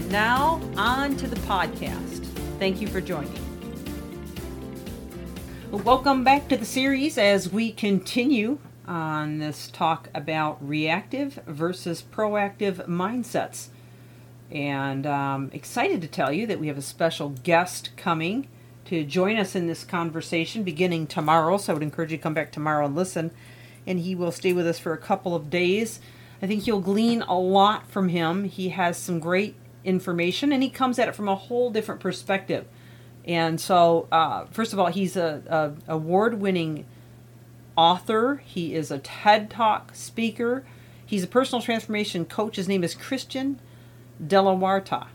And now, on to the podcast. Thank you for joining. Welcome back to the series as we continue on this talk about reactive versus proactive mindsets. And um, excited to tell you that we have a special guest coming to join us in this conversation beginning tomorrow. So I would encourage you to come back tomorrow and listen. And he will stay with us for a couple of days. I think you'll glean a lot from him. He has some great information and he comes at it from a whole different perspective. And so, uh, first of all, he's a, a award-winning author. He is a TED Talk speaker. He's a personal transformation coach. His name is Christian de la Huerta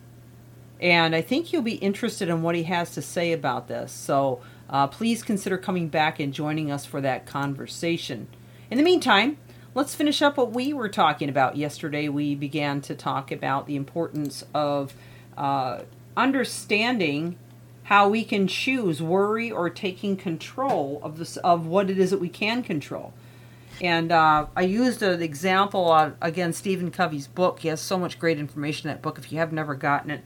and I think you'll be interested in what he has to say about this. So uh, please consider coming back and joining us for that conversation. In the meantime, let's finish up what we were talking about yesterday. We began to talk about the importance of uh, understanding how we can choose worry or taking control of this of what it is that we can control. And uh, I used an example on, again, Stephen Covey's book. He has so much great information in that book. If you have never gotten it,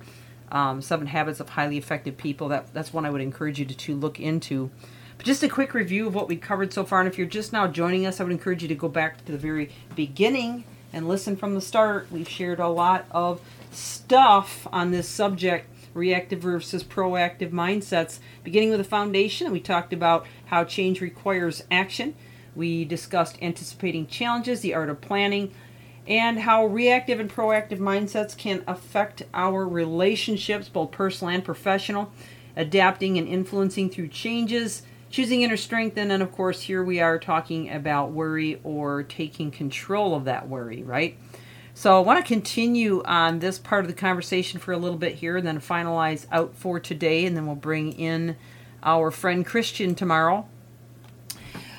um, Seven Habits of Highly Effective People. That that's one I would encourage you to, to look into. But just a quick review of what we covered so far. And if you're just now joining us, I would encourage you to go back to the very beginning and listen from the start. We've shared a lot of stuff on this subject reactive versus proactive mindsets. Beginning with the foundation, we talked about how change requires action. We discussed anticipating challenges, the art of planning, and how reactive and proactive mindsets can affect our relationships, both personal and professional, adapting and influencing through changes, choosing inner strength, and then, of course, here we are talking about worry or taking control of that worry, right? So I want to continue on this part of the conversation for a little bit here and then finalize out for today, and then we'll bring in our friend Christian tomorrow.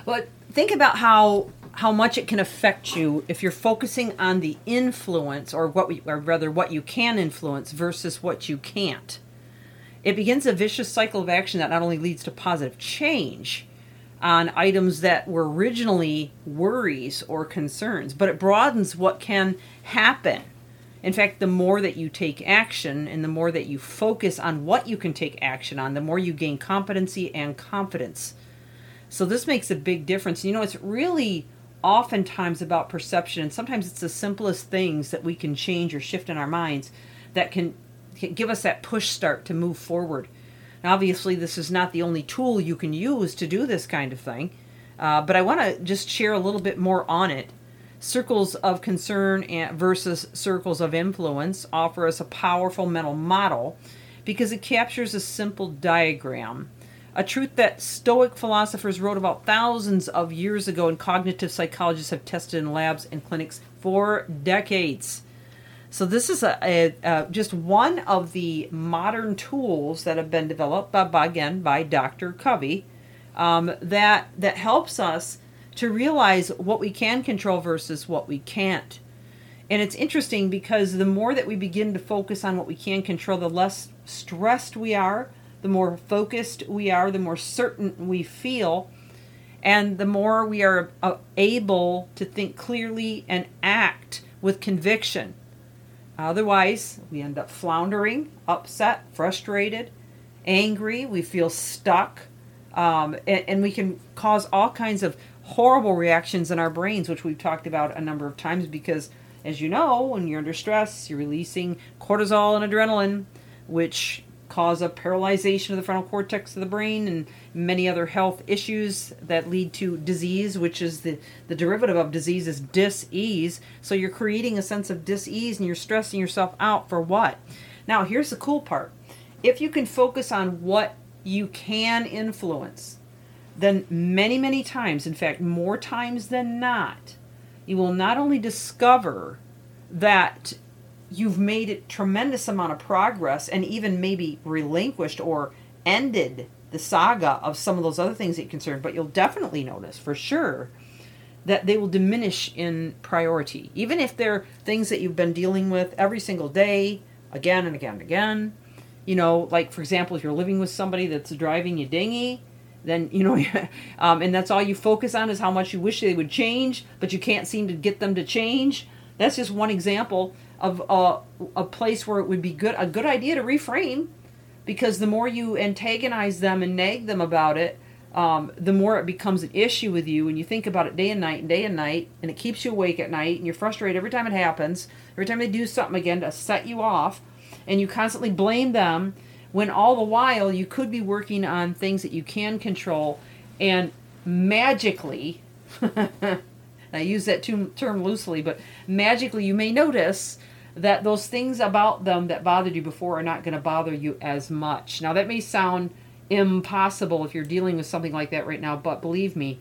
But think about how how much it can affect you if you're focusing on the influence or what we, or rather what you can influence versus what you can't. It begins a vicious cycle of action that not only leads to positive change on items that were originally worries or concerns, but it broadens what can happen. In fact, the more that you take action and the more that you focus on what you can take action on, the more you gain competency and confidence. So this makes a big difference. You know, it's really oftentimes about perception and sometimes it's the simplest things that we can change or shift in our minds that can, give us that push start to move forward obviously this is not the only tool you can use to do this kind of thing uh, but i want to just share a little bit more on it circles of concern versus circles of influence offer us a powerful mental model because it captures a simple diagram a truth that Stoic philosophers wrote about thousands of years ago and cognitive psychologists have tested in labs and clinics for decades. So this is a, a, a, just one of the modern tools that have been developed by, by again by Dr. Covey um, that that helps us to realize what we can control versus what we can't. And it's interesting because the more that we begin to focus on what we can control, the less stressed we are, the more focused we are, the more certain we feel, and the more we are uh, able to think clearly and act with conviction. Otherwise, we end up floundering, upset, frustrated, angry, we feel stuck, um, and, and we can cause all kinds of horrible reactions in our brains, which we've talked about a number of times because, as you know, when you're under stress, you're releasing cortisol and adrenaline, which cause a paralyzation of the frontal cortex of the brain and many other health issues that lead to disease which is the, the derivative of disease is dis-ease. So you're creating a sense of dis-ease and you're stressing yourself out for what? Now here's the cool part. If you can focus on what you can influence then many many times in fact more times than not you will not only discover that you've made a tremendous amount of progress and even maybe relinquished or ended the saga of some of those other things that you're concerned, but you'll definitely notice for sure that they will diminish in priority. Even if they're things that you've been dealing with every single day, again and again and again. You know, like for example, if you're living with somebody that's driving you dingy, then you know, um, and that's all you focus on is how much you wish they would change, but you can't seem to get them to change. That's just one example of a, a place where it would be good a good idea to reframe because the more you antagonize them and nag them about it um, the more it becomes an issue with you and you think about it day and night and day and night and it keeps you awake at night and you're frustrated every time it happens every time they do something again to set you off and you constantly blame them when all the while you could be working on things that you can control and magically I use that term loosely, but magically you may notice that those things about them that bothered you before are not going to bother you as much. Now, that may sound impossible if you're dealing with something like that right now, but believe me,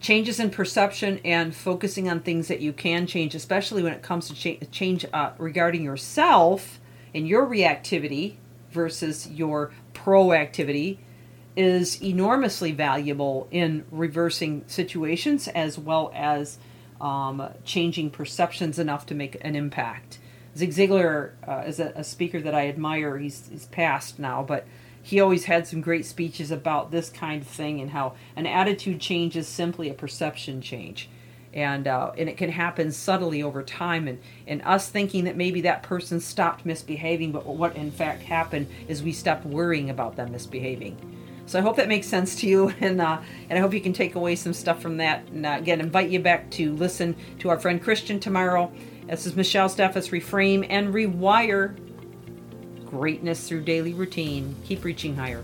changes in perception and focusing on things that you can change, especially when it comes to cha- change uh, regarding yourself and your reactivity versus your proactivity, is enormously valuable in reversing situations as well as um, changing perceptions enough to make an impact. Zig Ziglar uh, is a, a, speaker that I admire. He's, he's passed now, but he always had some great speeches about this kind of thing and how an attitude change is simply a perception change. And, uh, and it can happen subtly over time and, and us thinking that maybe that person stopped misbehaving but what in fact happened is we stopped worrying about them misbehaving so I hope that makes sense to you, and uh, and I hope you can take away some stuff from that. And uh, again, invite you back to listen to our friend Christian tomorrow. This is Michelle Steffes. Reframe and rewire greatness through daily routine. Keep reaching higher.